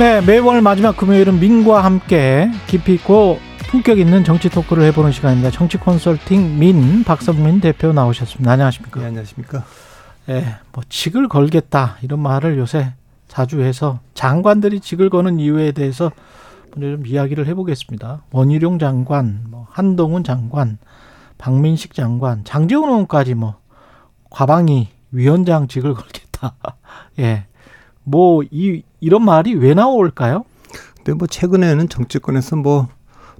네, 매월 마지막 금요일은 민과 함께 깊이 있고 품격 있는 정치 토크를 해보는 시간입니다. 정치 컨설팅 민 박성민 대표 나오셨습니다. 안녕하십니까? 네, 안녕하십니까? 예, 뭐 직을 걸겠다 이런 말을 요새 자주 해서 장관들이 직을 거는 이유에 대해서 먼저 좀 이야기를 해보겠습니다. 원희룡 장관, 뭐 한동훈 장관, 박민식 장관, 장재원 의원까지 뭐 과방위 위원장 직을 걸겠다. 예, 뭐 이 이런 말이 왜 나올까요? 근데 뭐 최근에는 정치권에서 뭐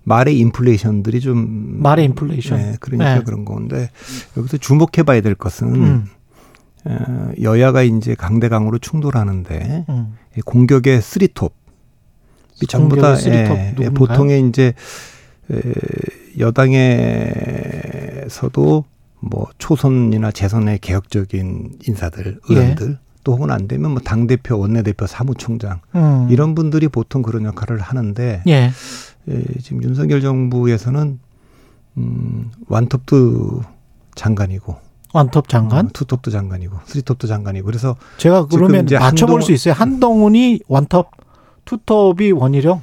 말의 인플레이션들이 좀 말의 인플레이션. 네, 그러니까 네. 그런 건데 여기서 주목해 봐야 될 것은 음, 어, 여야가 이제 강대강으로 충돌하는데 음. 이 공격의 three top 이 전부 다 예, 예? 보통의 이제 에, 여당에서도 뭐 초선이나 재선의 개혁적인 인사들, 예. 의원들 또 혹은 안 되면 뭐 당 대표, 원내 대표, 사무총장 음. 이런 분들이 보통 그런 역할을 하는데 예. 예, 지금 윤석열 정부에서는 음, 완톱도 장관이고 완톱 장관. 어, 투톱도 장관이고 쓰리톱도 장관이고 그래서 제가 그러면 이제 맞춰볼 한동훈- 수 있어요. 한동훈이 원톱, 투톱이 원희룡,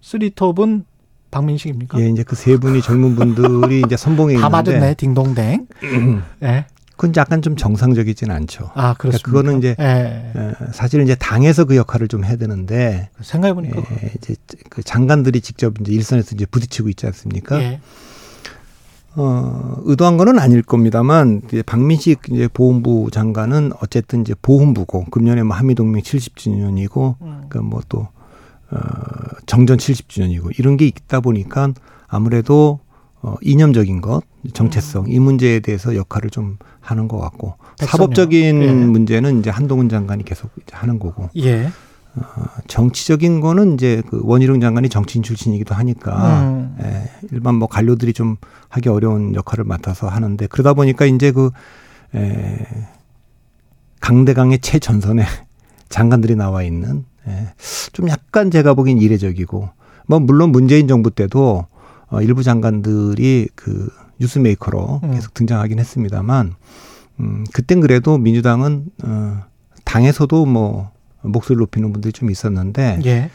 쓰리톱은 박민식입니까? 예, 이제 그 세 분이 젊은 분들이 이제 선봉에 다 있는데 맞았네, 딩동댕. 예. 그건 약간 좀 정상적이진 않죠. 아, 그렇습니다. 그거는 이제 예. 에, 사실은 이제 당에서 그 역할을 좀 해야 되는데 생각해 보니까. 예, 이제 그 장관들이 직접 이제 일선에서 이제 부딪히고 있지 않습니까? 예. 어, 의도한 거는 아닐 겁니다만 이제 박민식 이제 보훈부 장관은 어쨌든 이제 보훈부고 금년에 뭐 한미동맹 70주년이고 음. 그러니까 뭐또 어, 정전 70주년이고 이런 게 있다 보니까 아무래도 어, 이념적인 것, 정체성 이 문제에 대해서 역할을 좀 하는 것 같고 백선영. 사법적인 예. 문제는 이제 한동훈 장관이 계속 이제 하는 거고 예. 정치적인 거는 이제 그 원희룡 장관이 정치인 출신이기도 하니까 음. 예, 일반 뭐 관료들이 좀 하기 어려운 역할을 맡아서 하는데 그러다 보니까 이제 그 에, 강대강의 최전선에 장관들이 나와 있는 예, 좀 약간 제가 보기엔 이례적이고 뭐 물론 문재인 정부 때도 어, 일부 장관들이 그 뉴스메이커로 음. 계속 등장하긴 했습니다만 음, 그땐 그래도 민주당은 어, 당에서도 뭐 목소리를 높이는 분들이 좀 있었는데 예. 에,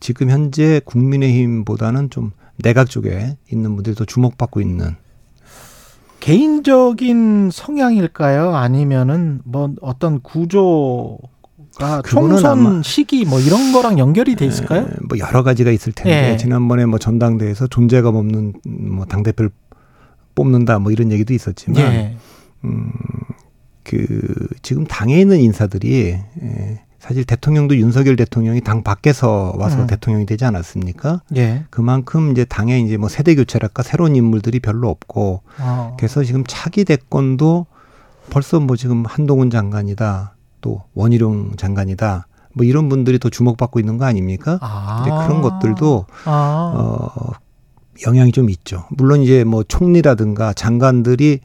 지금 현재 국민의힘보다는 좀 내각 쪽에 있는 분들이 더 주목받고 있는 개인적인 성향일까요? 아니면은 뭐 어떤 구조 가 그거는 총선 시기 뭐 이런 거랑 연결이 돼 있을까요? 에, 뭐 여러 가지가 있을 텐데 예. 지난번에 뭐 전당대회에서 존재감 없는 뭐 당 대표를 뽑는다 뭐 이런 얘기도 있었지만 예. 음, 그 지금 당에 있는 인사들이 에, 사실 대통령도 윤석열 대통령이 당 밖에서 와서 음. 대통령이 되지 않았습니까? 예. 그만큼 이제 당에 이제 뭐 세대 교체랄까 새로운 인물들이 별로 없고 어. 그래서 지금 차기 대권도 벌써 뭐 지금 한동훈 장관이다 또 원희룡 장관이다 뭐 이런 분들이 더 주목받고 있는 거 아닙니까? 아. 이제 그런 것들도 아. 어 영향이 좀 있죠. 물론 이제 뭐 총리라든가 장관들이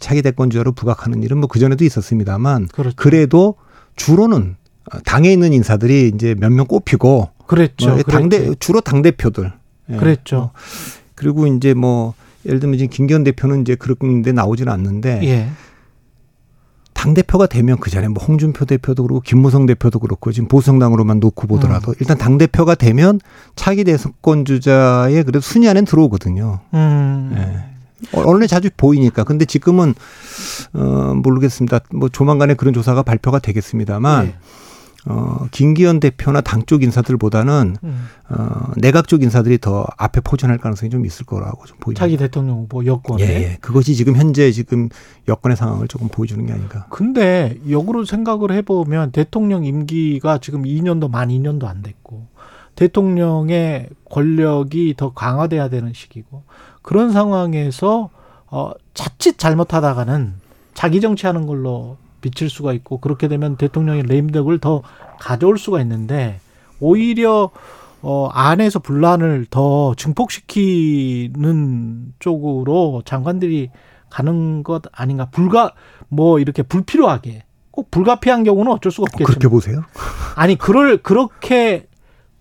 차기 대권주자로 부각하는 일은 뭐 그전에도 있었습니다만 그렇죠. 그래도 주로는 당에 있는 인사들이 이제 몇 명 꼽히고 그랬죠. 뭐 당대 그랬지. 주로 당 대표들 예. 그랬죠. 어, 그리고 이제 뭐 예를 들면 지금 김기현 대표는 이제 그런데 나오지는 않는데 예. 당 대표가 되면 그 전에 뭐 홍준표 대표도 그렇고 김무성 대표도 그렇고 지금 보수정당으로만 놓고 음. 보더라도 일단 당 대표가 되면 차기 대선 주자의 그래도 순위 안에 들어오거든요. 음. 예. 어, 언론에 자주 보이니까. 근데 지금은 어 모르겠습니다. 뭐 조만간에 그런 조사가 발표가 되겠습니다만 예. 어 김기현 대표나 당 쪽 인사들보다는 음. 어 내각 쪽 인사들이 더 앞에 포진할 가능성이 좀 있을 거라고 좀 보입니다. 차기 대통령 후보 여권에. 예, 예. 그것이 지금 현재 지금 여건의 상황을 조금 보여주는 게 아닌가. 근데 역으로 생각을 해보면 대통령 임기가 지금 2년도 만 2년도 안 됐고 대통령의 권력이 더 강화돼야 되는 시기고 그런 상황에서 어 자칫 잘못하다가는 자기 정치하는 걸로 비칠 수가 있고 그렇게 되면 대통령의 레임덕을 더 가져올 수가 있는데 오히려 어 안에서 분란을 더 증폭시키는 쪽으로 장관들이 가는 것 아닌가 불가 뭐 이렇게 불필요하게 꼭 불가피한 경우는 어쩔 수가 없겠죠. 그렇게 보세요? 아니 그럴 그렇게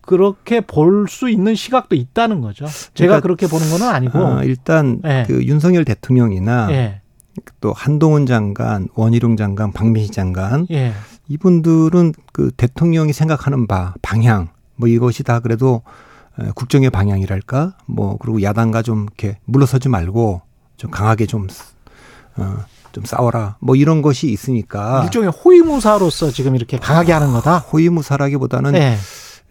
그렇게 볼 수 있는 시각도 있다는 거죠. 제가 그러니까, 그렇게 보는 건 아니고. 아, 일단 예. 그 윤석열 대통령이나 예. 또 한동훈 장관, 원희룡 장관, 박민희 장관. 예. 이분들은 그 대통령이 생각하는 바 방향 뭐 이것이 다 그래도 에, 국정의 방향이랄까? 뭐 그리고 야당과 좀 이렇게 물러서지 말고 좀 강하게 좀 어, 좀 싸워라. 뭐 이런 것이 있으니까. 일종의 호위무사로서 지금 이렇게 강하게 하는 거다. 호위무사라기보다는 네,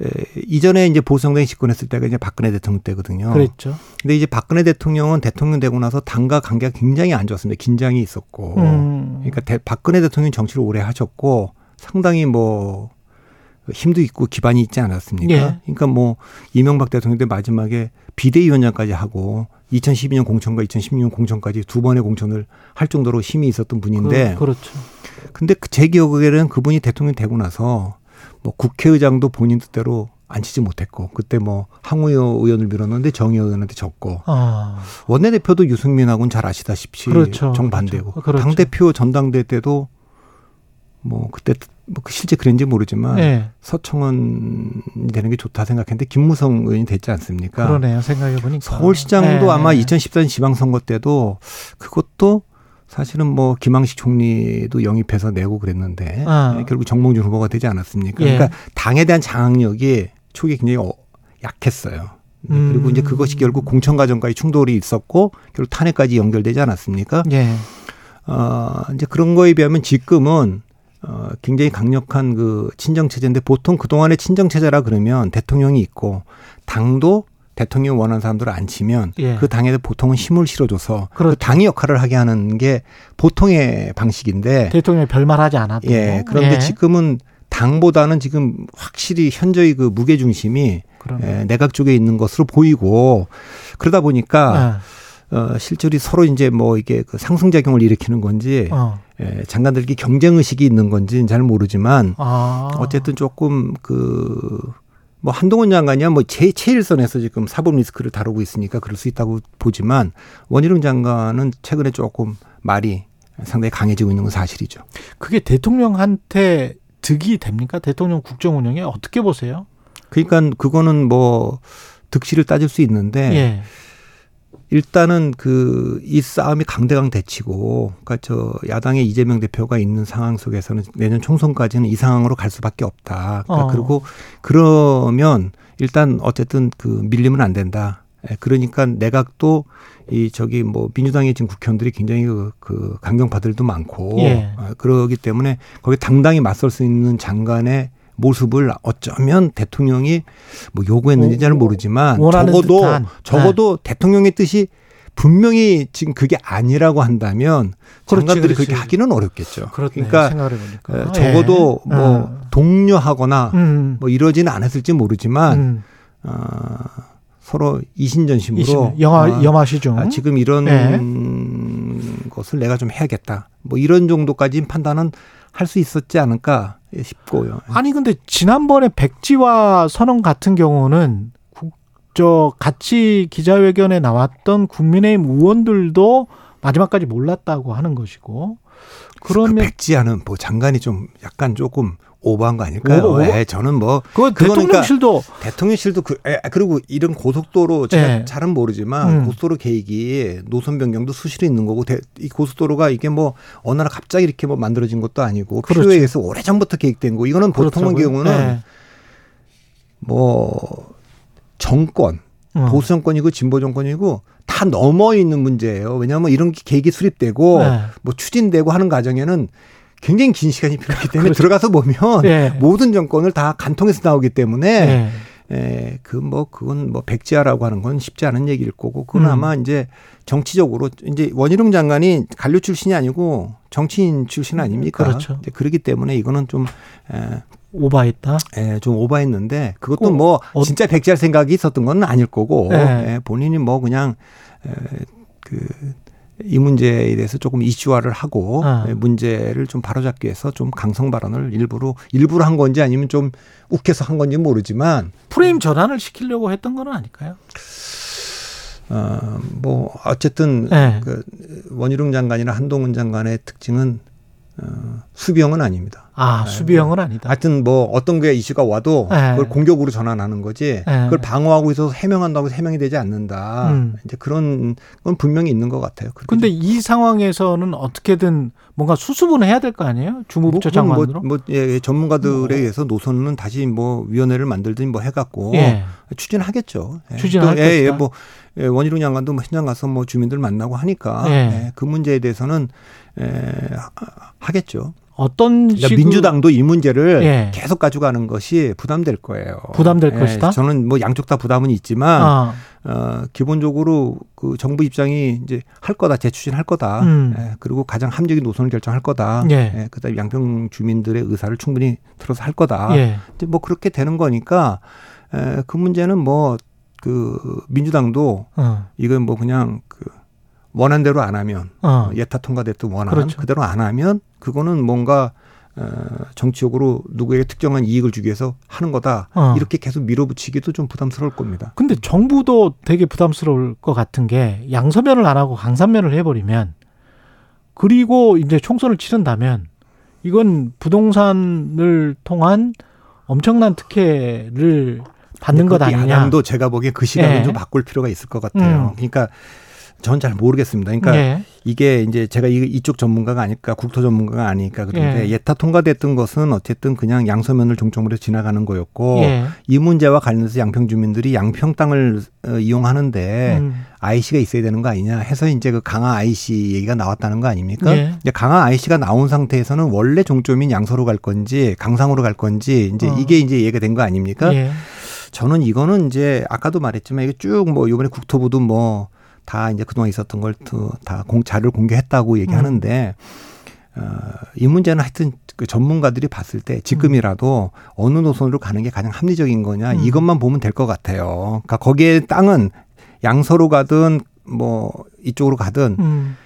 에, 이전에 이제 보수정당이 집권했을 때가 이제 박근혜 대통령 때거든요. 그랬죠. 근데 이제 박근혜 대통령은 대통령 되고 나서 당과 관계가 굉장히 안 좋았습니다. 긴장이 있었고. 음. 그러니까 대, 박근혜 대통령이 정치를 오래 하셨고 상당히 뭐 힘도 있고 기반이 있지 않았습니까? 예. 그러니까 뭐 이명박 대통령 때 마지막에 비대위원장까지 하고 2012년 공천과 2016년 공천까지 두 번의 공천을 할 정도로 힘이 있었던 분인데 그, 그렇죠. 근데 그제 기억에는 그분이 대통령 되고 나서 뭐 국회의장도 본인 뜻대로 앉히지 못했고 그때 뭐 항우여 의원을 밀었는데 정의 의원한테 졌고 아, 원내대표도 유승민하고는 잘 아시다시피 그렇죠. 정반대고 그렇죠. 그렇죠. 당대표 전당대 때도 뭐 그때 뭐 실제 그랬는지 모르지만 네, 서청원이 되는 게 좋다 생각했는데 김무성 의원이 됐지 않습니까? 그러네요. 생각해 보니까 서울시장도 네. 아마 2014년 지방선거 때도 그것도 사실은 뭐 김항식 총리도 영입해서 내고 그랬는데 아. 예, 결국 정몽준 후보가 되지 않았습니까? 예. 그러니까 당에 대한 장악력이 초기에 굉장히 어, 약했어요. 네, 음. 그리고 이제 그것이 결국 공천 과정까지 충돌이 있었고 결국 탄핵까지 연결되지 않았습니까? 예, 어, 이제 그런 거에 비하면 지금은 어, 굉장히 강력한 그 친정 체제인데 보통 그동안의 친정 체제라 그러면 대통령이 있고 당도 대통령이 원하는 사람들을 앉히면 예. 그 당에 보통은 힘을 실어줘서 그 그렇죠. 당이 역할을 하게 하는 게 보통의 방식인데 대통령이 별말하지 않아도 예 그런데 예. 지금은 당보다는 지금 확실히 현저히 그 무게 중심이 예, 내각 쪽에 있는 것으로 보이고 그러다 보니까 예. 어, 실제로 서로 이제 뭐 이게 그 상승작용을 일으키는 건지 어. 예, 장관들끼리 경쟁 의식이 있는 건지는 잘 모르지만 아. 어쨌든 조금 그 뭐 한동훈 장관이야 뭐 제, 최일선에서 지금 사법 리스크를 다루고 있으니까 그럴 수 있다고 보지만 원희룡 장관은 최근에 조금 말이 상당히 강해지고 있는 건 사실이죠. 그게 대통령한테 득이 됩니까? 대통령 국정 운영에 어떻게 보세요? 그러니까 그거는 뭐 득실을 따질 수 있는데 예. 일단은 그 이 싸움이 강대강 대치고 그러니까 저 야당의 이재명 대표가 있는 상황 속에서는 내년 총선까지는 이 상황으로 갈 수밖에 없다. 그러니까 어. 그리고 그러면 일단 어쨌든 그 밀리면 안 된다. 예, 그러니까 내각도 이 저기 뭐 민주당의 지금 국회의원들이 굉장히 그, 그 강경파들도 많고 예. 어, 그러기 때문에 거기 당당히 맞설 수 있는 장관의 모습을 어쩌면 대통령이 뭐 요구했는지 잘 모르지만 적어도 듯한. 네. 적어도 대통령의 뜻이 분명히 지금 그게 아니라고 한다면 그렇지, 장관들이 그렇지. 그렇게 하기는 어렵겠죠. 그렇네. 그러니까 에, 적어도 예. 뭐 어. 독려하거나 음. 뭐 이러지는 않았을지 모르지만 음. 어, 서로 이신전심으로 영화 아, 영화 시중 아, 지금 이런 예. 것을 내가 좀 해야겠다. 뭐 이런 정도까지 판단은 할 수 있었지 않을까 싶고요. 아니 근데 지난번에 백지화 선언 같은 경우는 국, 저 같이 기자회견에 나왔던 국민의힘 의원들도 마지막까지 몰랐다고 하는 것이고 그 그러면 백지아는 뭐 장관이 좀 약간 조금 오버한 거 아닐까요? 오버? 예, 저는 뭐그 그거는 대통령실도 대통령실도 그, 에, 그리고 이런 고속도로 제가 예. 잘은 모르지만 음. 고속도로 계획이 노선 변경도 수시로 있는 거고 대, 이 고속도로가 이게 뭐 어느 날 갑자기 이렇게 뭐 만들어진 것도 아니고 그렇죠. 필요에 의해서 오래 전부터 계획된 거. 이거는 보통의 그렇다고요? 경우는 예. 뭐 정권 어. 보수 정권이고 진보 정권이고 다 넘어 있는 문제예요. 왜냐하면 이런 게 계획이 수립되고 네. 뭐 추진되고 하는 과정에는 굉장히 긴 시간이 필요하기 때문에 그렇죠. 들어가서 보면 예. 모든 정권을 다 간통해서 나오기 때문에 예. 에, 그 뭐 그건 뭐 백지화라고 하는 건 쉽지 않은 얘기일 거고 그건 음. 아마 이제 정치적으로 이제 원희룡 장관이 관료 출신이 아니고 정치인 출신 아닙니까? 그렇죠. 이제 그렇기 때문에 이거는 좀 에, 오바했다. 에, 좀 오바했는데 그것도 어, 뭐 어. 진짜 백지할 생각이 있었던 건 아닐 거고 네. 에, 본인이 뭐 그냥 에, 그 이 문제에 대해서 조금 이슈화를 하고 아. 에, 문제를 좀 바로잡기 위해서 좀 강성 발언을 일부러 일부러 한 건지 아니면 좀 욱해서 한 건지 모르지만 프레임 전환을 시키려고 했던 건 아닐까요? 어, 뭐 어쨌든 네. 그 원희룡 장관이나 한동훈 장관의 특징은 어, 수비형은 아닙니다. 아 네. 수비형은 아니다. 하여튼 뭐 어떤 게 이슈가 와도 네. 그걸 공격으로 전환하는 거지 네. 그걸 방어하고 있어서 해명한다고 해서 해명이 되지 않는다. 음. 이제 그런 건 분명히 있는 것 같아요. 좀- 이 상황에서는 어떻게든 뭔가 수습은 해야 될 거 아니에요? 주무부처 그건 장관으로. 뭐, 뭐 예, 예, 전문가들에 의해서 노선은 다시 뭐 위원회를 만들든지 뭐 해갖고 예. 추진하겠죠. 예. 추진할 또, 예, 예. 뭐 예, 원희룡 장관도 뭐 현장 가서 뭐 주민들 만나고 하니까 예. 예, 그 문제에 대해서는 예, 하- 하겠죠. 어떤 그러니까 식으로 민주당도 이 문제를 예. 계속 가져가는 것이 부담될 거예요. 부담될 예, 것이다? 저는 뭐 양쪽 다 부담은 있지만 아, 어, 기본적으로 그 정부 입장이 이제 할 거다, 재추진할 거다. 음. 예, 그리고 가장 합리적인 노선을 결정할 거다. 예. 그다음에 양평 주민들의 의사를 충분히 들어서 할 거다. 예. 이제 뭐 그렇게 되는 거니까 에, 그 문제는 뭐그 민주당도 어, 이건 뭐 그냥 그 원한 대로 안 하면 어. 예타 통과됐던 원안 그렇죠. 그대로 안 하면 그거는 뭔가 어, 정치적으로 누구에게 특정한 이익을 주기 위해서 하는 거다. 어. 이렇게 계속 밀어붙이기도 좀 부담스러울 겁니다. 근데 정부도 되게 부담스러울 것 같은 게 양서면을 안 하고 강산면을 해버리면 그리고 이제 총선을 치른다면 이건 부동산을 통한 엄청난 특혜를 받는 것 그것도 아니냐. 야당도 제가 보기에 그 시각을 예. 좀 바꿀 필요가 있을 것 같아요. 음. 그러니까 전 잘 모르겠습니다. 그러니까 예. 이게 이제 제가 이- 이쪽 전문가가 아닐까 국토 전문가가 아니니까 그런데 예. 예. 타 통과됐던 것은 어쨌든 그냥 양서면을 종점으로 지나가는 거였고 예. 이 문제와 관련해서 양평 주민들이 양평 땅을 어, 이용하는데 음. IC가 있어야 되는 거 아니냐 해서 이제 그 강화 IC 얘기가 나왔다는 거 아닙니까? 예. 이제 강화 IC가 나온 상태에서는 원래 종점인 양서로 갈 건지 강상으로 갈 건지 이제 어. 이게 이제 얘기가 된 거 아닙니까? 예. 저는 이거는 이제 아까도 말했지만 이게 쭉 뭐 이번에 국토부도 뭐 다 이제 그동안 있었던 걸 다 자료를 공개했다고 얘기하는데 어, 이 문제는 하여튼 그 전문가들이 봤을 때 지금이라도 어느 노선으로 가는 게 가장 합리적인 거냐 음. 이것만 보면 될 것 같아요. 그러니까 거기에 땅은 양서로 가든 뭐 이쪽으로 가든 음.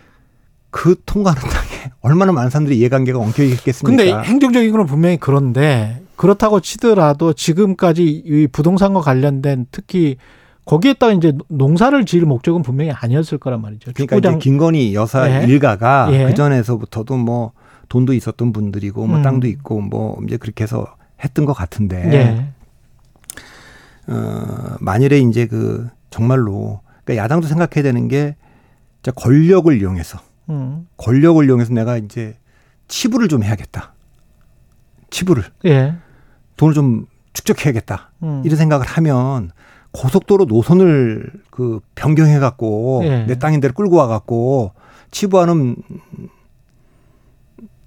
그 통과하는 땅에 얼마나 많은 사람들이 이해관계가 엉켜 있겠습니까? 근데 행정적인 건 분명히 그런데 그렇다고 치더라도 지금까지 이 부동산과 관련된 특히 거기에다가 이제 농사를 지을 목적은 분명히 아니었을 거란 말이죠. 그러니까 이제 축구장 김건희 여사 예. 일가가 예. 그 전에서부터도 뭐 돈도 있었던 분들이고 뭐 음. 땅도 있고 뭐 이제 그렇게 해서 했던 것 같은데 예. 어, 만일에 이제 그 정말로 그러니까 야당도 생각해야 되는 게 진짜 권력을 이용해서 음. 권력을 이용해서 내가 이제 치부를 좀 해야겠다. 치부를 예. 돈을 좀 축적해야겠다. 음. 이런 생각을 하면 고속도로 노선을 그 변경해 갖고 예. 내 땅인 대로 끌고 와 갖고 치부하는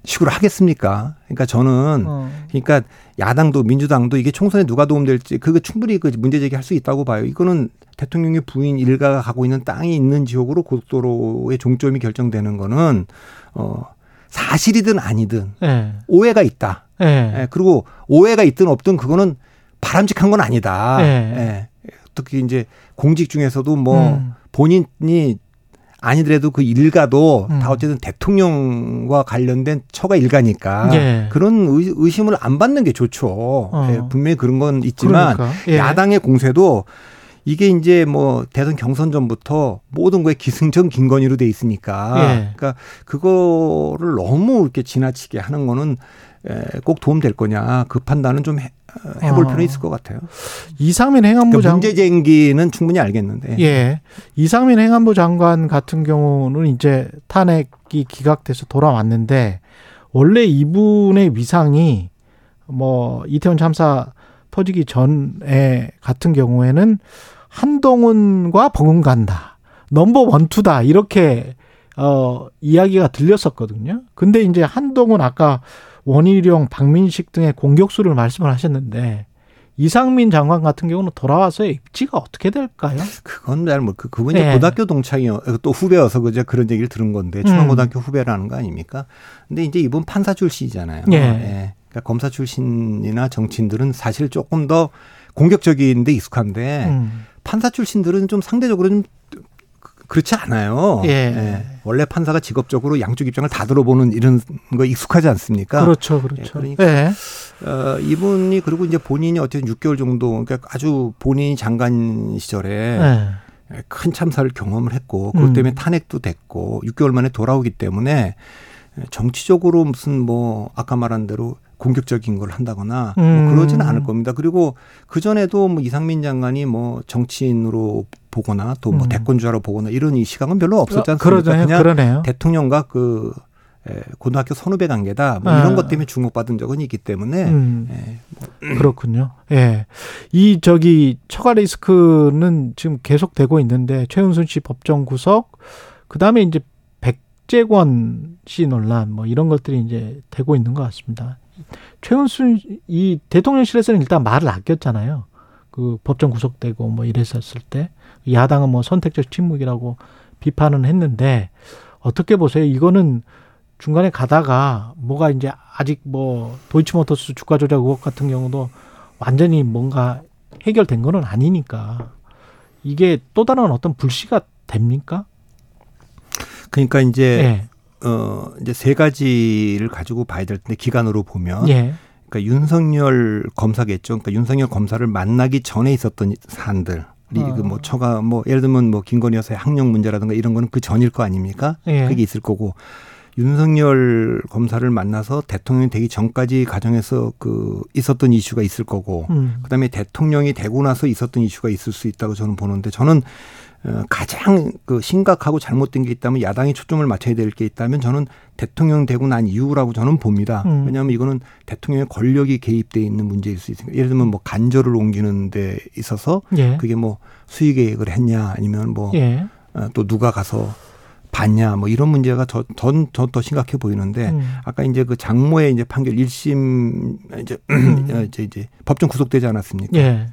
식으로 하겠습니까? 그러니까 저는 어. 그러니까 야당도 민주당도 이게 총선에 누가 도움될지 그거 충분히 그 문제 제기할 수 있다고 봐요. 이거는 대통령의 부인 일가가 가고 있는 땅이 있는 지역으로 고속도로의 종점이 결정되는 거는 어 사실이든 아니든 예. 오해가 있다. 예. 예, 그리고 오해가 있든 없든 그거는 바람직한 건 아니다. 예. 예. 특히 이제 공직 중에서도 뭐 음. 본인이 아니더라도 그 일가도 음. 다 어쨌든 대통령과 관련된 처가 일가니까 예. 그런 의, 의심을 안 받는 게 좋죠. 어. 예, 분명히 그런 건 있지만 그러니까. 예. 야당의 공세도 이게 이제 뭐 대선 경선 전부터 모든 거에 기승전 김건희로 돼 있으니까 예. 그러니까 그거를 너무 이렇게 지나치게 하는 거는 에, 꼭 도움 될 거냐 그 판단은 좀 해, 볼 어. 필요는 있을 것 같아요. 이상민 행안부 그러니까 장관 문제 제기는 충분히 알겠는데 예. 이상민 행안부 장관 같은 경우는 이제 탄핵이 기각돼서 돌아왔는데 원래 이분의 위상이 뭐 이태원 참사 터지기 전에 같은 경우에는 한동훈과 버금간다. 넘버 원투다. 이렇게 어 이야기가 들렸었거든요. 근데 이제 한동훈 아까 원희룡, 박민식 등의 공격수를 말씀을 하셨는데 이상민 장관 같은 경우는 돌아와서의 입지가 어떻게 될까요? 그건 잘뭐 그, 그분 이제 예. 고등학교 동창이요 또 후배여서 그저 그런 얘기를 들은 건데 음. 중앙고등학교 후배라는 거 아닙니까? 근데 이제 이분 판사 출신이잖아요. 예. 그러니까 검사 출신이나 정치인들은 사실 조금 더 공격적인데 익숙한데 음. 판사 출신들은 좀 상대적으로 좀 그렇지 않아요. 예. 원래 판사가 직업적으로 양쪽 입장을 다 들어보는 이런 거 익숙하지 않습니까? 그렇죠, 그렇죠. 예, 예. 그러니까 어, 이분이 그리고 이제 본인이 어쨌든 6개월 정도 그러니까 아주 본인이 장관 시절에 예. 큰 참사를 경험을 했고 그것 음. 때문에 탄핵도 됐고 6개월 만에 돌아오기 때문에 정치적으로 무슨 뭐 아까 말한 대로 공격적인 걸 한다거나 음. 뭐 그러지는 않을 겁니다. 그리고 그 전에도 뭐 이상민 장관이 뭐 정치인으로 보거나 또뭐 음. 대권주자로 보거나 이런 이 시각은 별로 없었지 않습니까? 그러네요. 그냥 그러네요. 대통령과 그 에, 고등학교 선후배 관계다 뭐 아. 이런 것 때문에 주목받은 적은 있기 때문에 음. 예, 그렇군요. 예. 이 저기 처가 리스크는 지금 계속되고 있는데 최은순 씨 법정 구속 그 다음에 이제 백재권 씨 논란 뭐 이런 것들이 이제 되고 있는 것 같습니다. 최은순 이 대통령실에서는 일단 말을 아꼈잖아요. 그 법정 구속되고 뭐 이랬었을 때 야당은 뭐 선택적 침묵이라고 비판은 했는데 어떻게 보세요? 이거는 중간에 가다가 뭐가 이제 아직 뭐 도이치모터스 주가 조작 의혹 같은 경우도 완전히 뭔가 해결된 거는 아니니까 이게 또 다른 어떤 불씨가 됩니까? 그러니까 이제 예. 어 이제 세 가지를 가지고 봐야 될 텐데 기간으로 보면 예. 그러니까 윤석열 검사겠죠. 그러니까 윤석열 검사를 만나기 전에 있었던 사안들. 어. 그뭐 처가 뭐 예를 들면 뭐 김건희 여사의 학력 문제라든가 이런 거는 그 전일 거 아닙니까? 예. 그게 있을 거고 윤석열 검사를 만나서 대통령이 되기 전까지 가정에서 그 있었던 이슈가 있을 거고 음. 그다음에 대통령이 되고 나서 있었던 이슈가 있을 수 있다고 저는 보는데 저는 어, 가장 그 심각하고 잘못된 게 있다면 야당이 초점을 맞춰야 될 게 있다면 저는 대통령 되고 난 이후라고 저는 봅니다. 음. 왜냐하면 이거는 대통령의 권력이 개입돼 있는 문제일 수 있으니까 예를 들면 뭐 간절을 옮기는 데 있어서 예. 그게 뭐 수의 계획을 했냐 아니면 뭐또 예. 누가 가서 봤냐 뭐 이런 문제가 더더 더 심각해 보이는데 음. 아까 이제 그 장모의 이제 판결 1심 이제 음. 이제 이제 법정 구속되지 않았습니까? 예.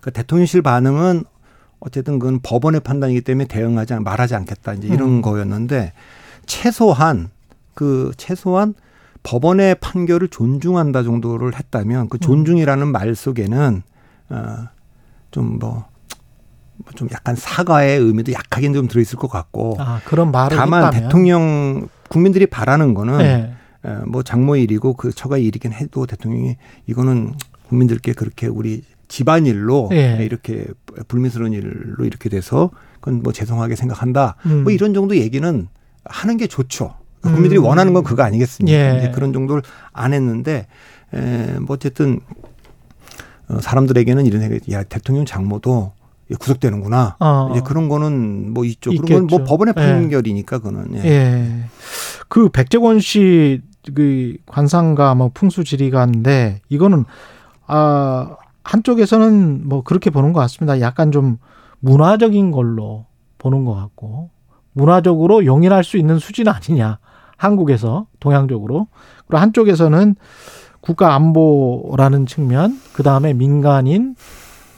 그 대통령실 반응은 어쨌든 그건 법원의 판단이기 때문에 대응하지 않, 말하지 않겠다 이제 이런 음. 거였는데 최소한 그 최소한 법원의 판결을 존중한다 정도를 했다면 음. 그 존중이라는 말 속에는 어좀뭐 좀 약간 사과의 의미도 약하게 좀 들어있을 것 같고 아 그런 말을 다만 했다면. 대통령 국민들이 바라는 거는 예. 에, 뭐 장모 일이고 그 처가 일이긴 해도 대통령이 이거는 국민들께 그렇게 우리 집안일로 예. 이렇게 불미스러운 일로 이렇게 돼서 그건 뭐 죄송하게 생각한다. 음. 뭐 이런 정도 얘기는 하는 게 좋죠. 그러니까 국민들이 음. 원하는 건 그거 아니겠습니까? 예. 그런 정도를 안 했는데 에, 뭐 어쨌든 어, 사람들에게는 이런 생각이 야 대통령 장모도 구속되는구나. 어. 이제 그런 거는 뭐 있죠. 그런 건뭐 있겠죠. 법원의 예. 판결이니까 그거는. 예. 예. 그 백재권 씨 그 관상가 뭐 풍수지리가인데 이거는 아 한쪽에서는 뭐 그렇게 보는 것 같습니다. 약간 좀 문화적인 걸로 보는 것 같고 문화적으로 용인할 수 있는 수준 아니냐 한국에서 동양적으로 그리고 한쪽에서는 국가 안보라는 측면 그 다음에 민간인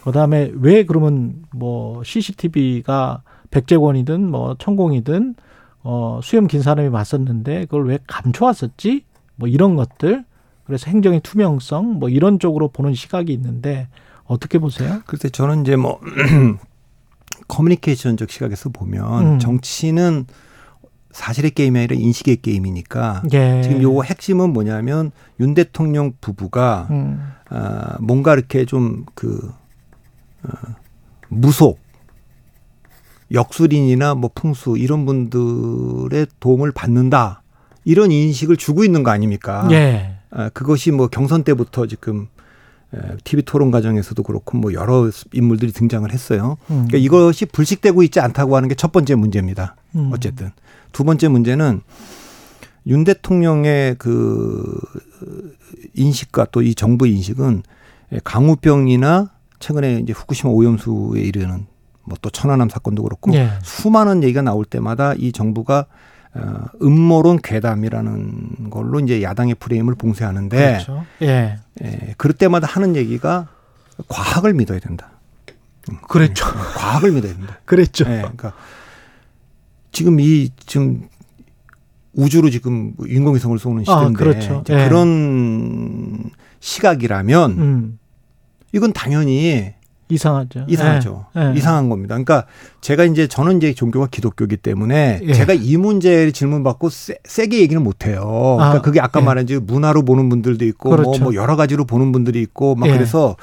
그 다음에 왜 그러면 뭐 CCTV가 백재권이든 뭐 천공이든 어 수염 긴 사람이 맞섰는데 그걸 왜 감춰왔었지? 뭐 이런 것들 그래서 행정의 투명성 뭐 이런 쪽으로 보는 시각이 있는데 어떻게 보세요? 그래서 저는 이제 뭐 커뮤니케이션적 시각에서 보면 음. 정치는 사실의 게임이 아니라 인식의 게임이니까 예. 지금 요거 핵심은 뭐냐면 윤 대통령 부부가 음. 아, 뭔가 이렇게 좀그 어, 무속 역술인이나 뭐 풍수 이런 분들의 도움을 받는다 이런 인식을 주고 있는 거 아닙니까? 예. 아, 그것이 뭐 경선 때부터 지금 TV 토론 과정에서도 그렇고 뭐 여러 인물들이 등장을 했어요. 음. 그러니까 이것이 불식되고 있지 않다고 하는 게 첫 번째 문제입니다. 음. 어쨌든 두 번째 문제는 윤 대통령의 그 인식과 또 이 정부 인식은 강우병이나 최근에 이제 후쿠시마 오염수에 이르는 뭐 또 천안함 사건도 그렇고 예. 수많은 얘기가 나올 때마다 이 정부가 어, 음모론 괴담이라는 걸로 이제 야당의 프레임을 봉쇄하는데 그렇죠. 예. 예, 그럴 때마다 하는 얘기가 과학을 믿어야 된다. 그랬죠. 과학을 믿어야 된다. 그랬죠. 예, 그러니까 지금 이 지금 우주로 지금 인공위성을 쏘는 아, 시대인데 그렇죠. 이제 예. 그런 시각이라면 음. 이건 당연히 이상하죠. 이상하죠. 예. 예. 이상한 겁니다. 그러니까 제가 이제 저는 이제 종교가 기독교이기 때문에 예. 제가 이 문제 질문 받고 세, 세게 얘기는 못 해요. 그러니까 아, 그게 아까 예. 말한 지 문화로 보는 분들도 있고 뭐, 그렇죠. 뭐 여러 가지로 보는 분들이 있고 막 예. 그래서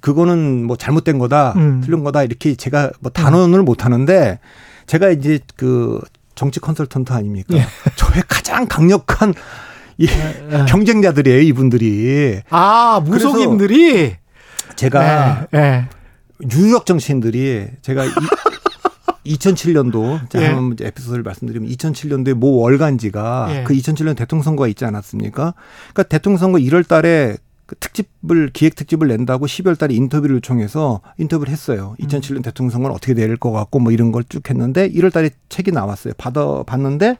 그거는 뭐 잘못된 거다, 음. 틀린 거다 이렇게 제가 뭐 단언을 못 하는데 제가 이제 그 정치 컨설턴트 아닙니까? 예. 저의 가장 강력한 이 경쟁자들이에요, 이분들이. 아, 무속인들이 제가 네, 뉴욕 정치인들이 제가 이, 2007년도 제가 예. 한번 에피소드를 말씀드리면 2007년도에 모 월간지가 예. 그 2007년 대통령 선거가 있지 않았습니까? 그러니까 대통령 선거 1월 달에 그 특집을 기획 특집을 낸다고 12월 달에 인터뷰를 요청해서 인터뷰를 했어요. 2007년 음. 대통령 선거는 어떻게 될 것 같고 뭐 이런 걸 쭉 했는데 1월 달에 책이 나왔어요. 받아 봤는데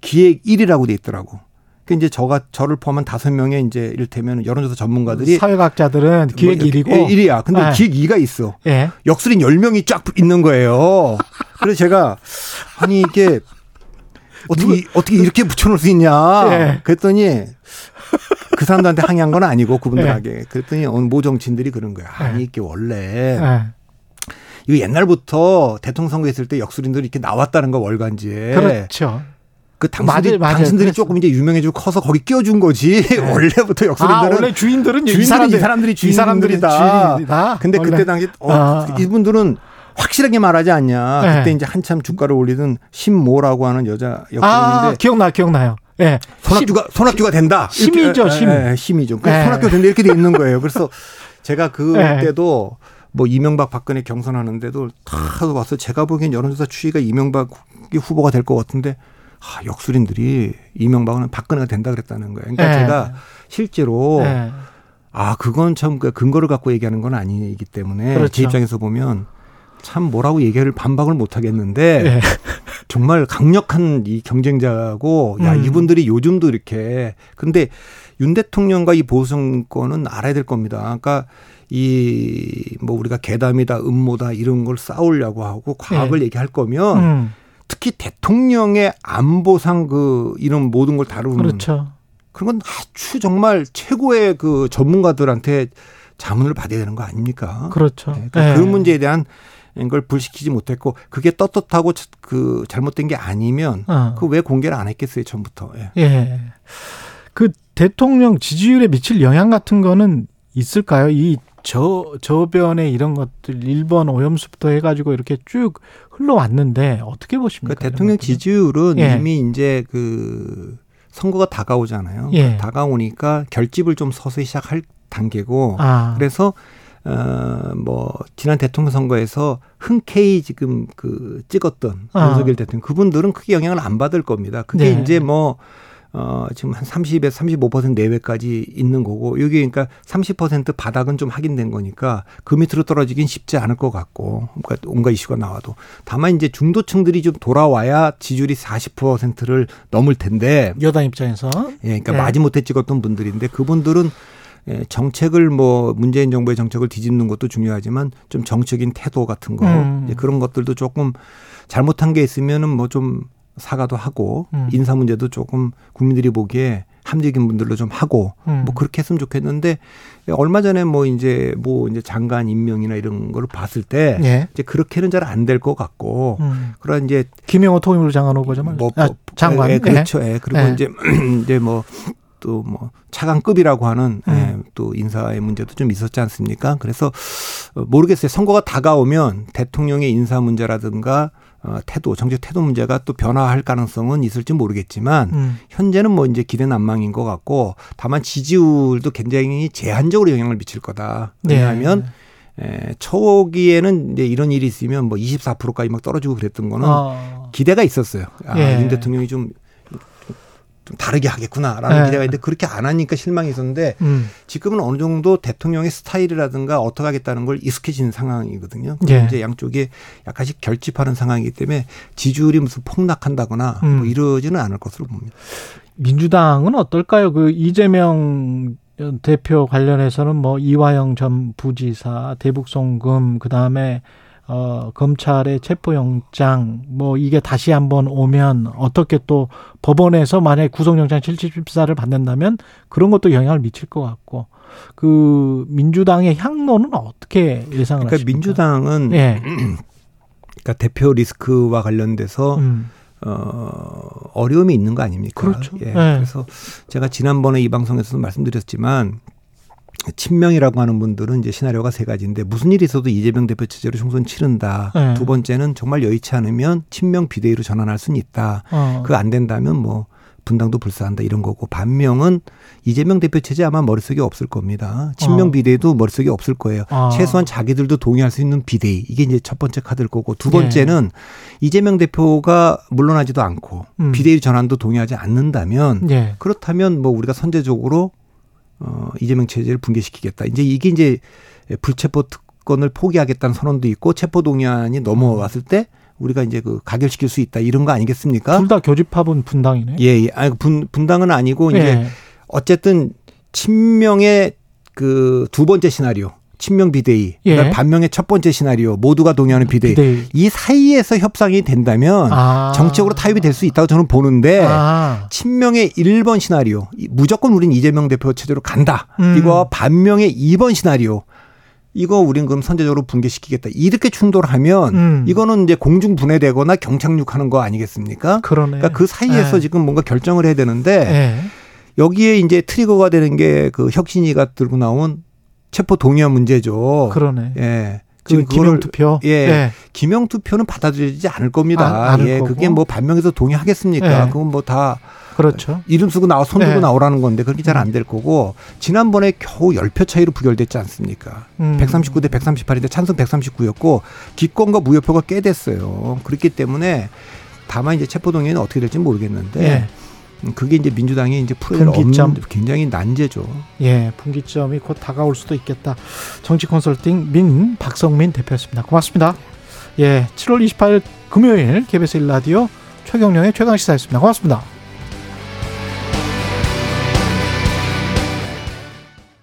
기획 1이라고 돼 있더라고. 그 이제 저가 저를 포함한 다섯 명의 이제 이를테면 여론조사 전문가들이 사회학자들은 기획 뭐 1이고 1이야. 근데 네. 기획 2가 있어. 네. 역술인 10명이 쫙 있는 거예요. 그래서 제가 아니 이게 어떻게 누구? 어떻게 이렇게 붙여 놓을 수 있냐. 네. 그랬더니 그 사람들한테 항의한 건 아니고 그분들에게 네. 그랬더니 모 정치인들이 그런 거야. 아니 이게 원래 이거 옛날부터 대통령 선거 했을 때 역술인들이 이렇게 나왔다는 거 월간지에. 그렇죠. 그 당신들이, 맞아요, 당신들이. 조금 이제 유명해지고 커서 거기 끼워준 거지. 네. 원래부터 역설인들은. 아, 원래 주인들은 주인들이 이, 사람들, 이 사람들이 주인들이다. 주인이다. 근데 원래. 그때 당시 어, 아. 이분들은 확실하게 말하지 않냐. 네. 그때 이제 한참 주가를 올리던 신모라고 하는 여자 역술인데. 아, 기억나, 기억나요. 예. 네. 손학규가 손학규가 된다. 심이죠, 심. 예, 심이죠. 그 네. 손학규 된다 이렇게 돼 있는 거예요. 그래서 제가 그때도 뭐 이명박 박근혜 경선하는데도 다 봤어요. 제가 보기엔 여론조사 추이가 이명박 후보가 될 것 같은데 아, 역술인들이 이명박은 박근혜가 된다 그랬다는 거예요. 그러니까 네. 제가 실제로 네. 아 그건 참그 근거를 갖고 얘기하는 건 아니기 때문에 그렇죠. 제 입장에서 보면 참 뭐라고 얘기를 반박을 못 하겠는데 네. 정말 강력한 이 경쟁자고 야 음. 이분들이 요즘도 이렇게 근데 윤 대통령과 이 보수 정권은 알아야 될 겁니다. 그러니까 이 뭐 우리가 개담이다 음모다 이런 걸 싸우려고 하고 과학을 네. 얘기할 거면 음. 특히 대통령의 안보상 그 이런 모든 걸 다루는 그렇죠. 그런 건 아주 정말 최고의 그 전문가들한테 자문을 받아야 되는 거 아닙니까? 그렇죠. 네, 그러니까 네. 그 문제에 대한 걸 불시키지 못했고 그게 떳떳하고 그 잘못된 게 아니면 어. 그왜 공개를 안 했겠어요 처음부터. 예. 예. 그 대통령 지지율에 미칠 영향 같은 거는 있을까요? 이 저, 저변에 이런 것들 1번 오염수부터 해가지고 이렇게 쭉 흘러왔는데 어떻게 보십니까? 그 대통령 지지율은 예. 이미 이제 그 선거가 다가오잖아요. 예. 다가오니까 결집을 좀 서서히 시작할 단계고 아. 그래서 어뭐 지난 대통령 선거에서 흔쾌히 지금 그 찍었던 아. 윤석열 대통령 그분들은 크게 영향을 안 받을 겁니다. 그게 네. 이제 뭐 어, 지금 한 30에서 35% 내외까지 있는 거고, 여기 그러니까 30% 바닥은 좀 확인된 거니까 그 밑으로 떨어지긴 쉽지 않을 것 같고, 그러니까 온갖 이슈가 나와도. 다만 이제 중도층들이 좀 돌아와야 지지율이 40%를 넘을 텐데. 여당 입장에서. 예, 그러니까 네. 마지못해 찍었던 분들인데 그분들은 예, 정책을 뭐 문재인 정부의 정책을 뒤집는 것도 중요하지만 좀 정책인 태도 같은 거 음. 그런 것들도 조금 잘못한 게 있으면은 뭐 좀 사과도 하고 음. 인사 문제도 조금 국민들이 보기에 합리적인 분들로 좀 하고 음. 뭐 그렇게 했으면 좋겠는데 얼마 전에 뭐 이제 뭐 이제 장관 임명이나 이런 걸 봤을 때 예. 이제 그렇게는 잘 안 될 것 같고 음. 그런 이제 김영호 통일부 장관 후보죠 뭐, 아, 장관 예, 그렇죠 예. 그리고 예. 이제 이제 뭐 또뭐 차관급이라고 하는 음. 예, 또 인사의 문제도 좀 있었지 않습니까? 그래서 모르겠어요. 선거가 다가오면 대통령의 인사 문제라든가 어, 태도, 정책 태도 문제가 또 변화할 가능성은 있을지 모르겠지만 음. 현재는 뭐 이제 기대 난망인 것 같고 다만 지지율도 굉장히 제한적으로 영향을 미칠 거다. 네. 왜냐하면 네. 에, 초기에는 이제 이런 일이 있으면 뭐 24%까지 막 떨어지고 그랬던 거는 어. 기대가 있었어요. 아, 예. 윤 대통령이 좀 좀 다르게 하겠구나라는 네. 기대가 있는데 그렇게 안 하니까 실망이 있었는데 음. 지금은 어느 정도 대통령의 스타일이라든가 어떻게 하겠다는 걸 익숙해진 상황이거든요. 네. 이제 양쪽에 약간씩 결집하는 상황이기 때문에 지지율이 무슨 폭락한다거나 음. 뭐 이러지는 않을 것으로 봅니다. 민주당은 어떨까요? 그 이재명 대표 관련해서는 뭐 이화영 전 부지사, 대북송금, 그 다음에 어, 검찰의 체포영장, 뭐, 이게 다시 한번 오면 어떻게 또 법원에서 만약에 구속영장 774를 받는다면 그런 것도 영향을 미칠 것 같고, 그, 민주당의 향로는 어떻게 예상을 그러니까 하십니까? 민주당은, 예. 그러니까 대표 리스크와 관련돼서 음. 어, 어려움이 있는 거 아닙니까? 그렇죠. 예. 네. 그래서 제가 지난번에 이 방송에서도 말씀드렸지만 친명이라고 하는 분들은 이제 시나리오가 세 가지인데 무슨 일이 있어도 이재명 대표 체제로 총선 치른다. 네. 두 번째는 정말 여의치 않으면 친명 비대위로 전환할 수는 있다. 어. 그안 된다면 뭐 분당도 불사한다 이런 거고 반명은 이재명 대표 체제 아마 머릿속에 없을 겁니다. 친명 어. 비대위도 머릿속에 없을 거예요. 아. 최소한 자기들도 동의할 수 있는 비대위 이게 이제 첫 번째 카드일 거고 두 예. 번째는 이재명 대표가 물러나지도 않고 음. 비대위 전환도 동의하지 않는다면 예. 그렇다면 뭐 우리가 선제적으로 어 이재명 체제를 붕괴시키겠다. 이제 이게 이제 불체포 특권을 포기하겠다는 선언도 있고 체포 동의안이 넘어왔을 때 우리가 이제 그 가결시킬 수 있다 이런 거 아니겠습니까? 둘 다 교집합은 분당이네. 예, 예. 아니 분 분당은 아니고 이제 예. 어쨌든 친명의 그 두 번째 시나리오, 친명 비대위, 예. 반명의 첫 번째 시나리오 모두가 동의하는 비대위. 비대위. 이 사이에서 협상이 된다면 아. 정치적으로 타협이 될 수 있다고 저는 보는데 아. 친명의 1번 시나리오, 이- 무조건 우린 이재명 대표 체제로 간다. 음. 이거 반명의 2번 시나리오. 이거 우린 그럼 선제적으로 붕괴시키겠다. 이렇게 충돌하면 음. 이거는 이제 공중 분해되거나 경착륙하는 거 아니겠습니까? 그러네. 그러니까 그 사이에서 예. 지금 뭔가 결정을 해야 되는데 예. 여기에 이제 트리거가 되는 게 그 혁신이가 들고 나온 체포 동의안 문제죠. 그러네. 예. 그 지금 그거를 투표. 예. 기명 투표는 받아들이지 않을 겁니다. 아, 예. 거고. 그게 뭐 반명에서 동의하겠습니까? 예. 그건 뭐 다 그렇죠. 이름 쓰고 나와 손 들고 예. 나오라는 건데 그렇게 잘 안 될 거고 지난번에 겨우 10표 차이로 부결됐지 않습니까? 음. 139대 138인데 찬성 139였고 기권과 무효표가 꽤 됐어요. 그렇기 때문에 다만 이제 체포 동의는 어떻게 될지 는 모르겠는데 예. 음, 그게 이제 민주당이 이제 풀어낼 분기점. 굉장히 난제죠. 예, 분기점이 곧 다가올 수도 있겠다. 정치 컨설팅 민 박성민 대표였습니다. 고맙습니다. 예, 7월 28일 금요일 KBS 1라디오 최경령의 최강 시사였습니다. 고맙습니다.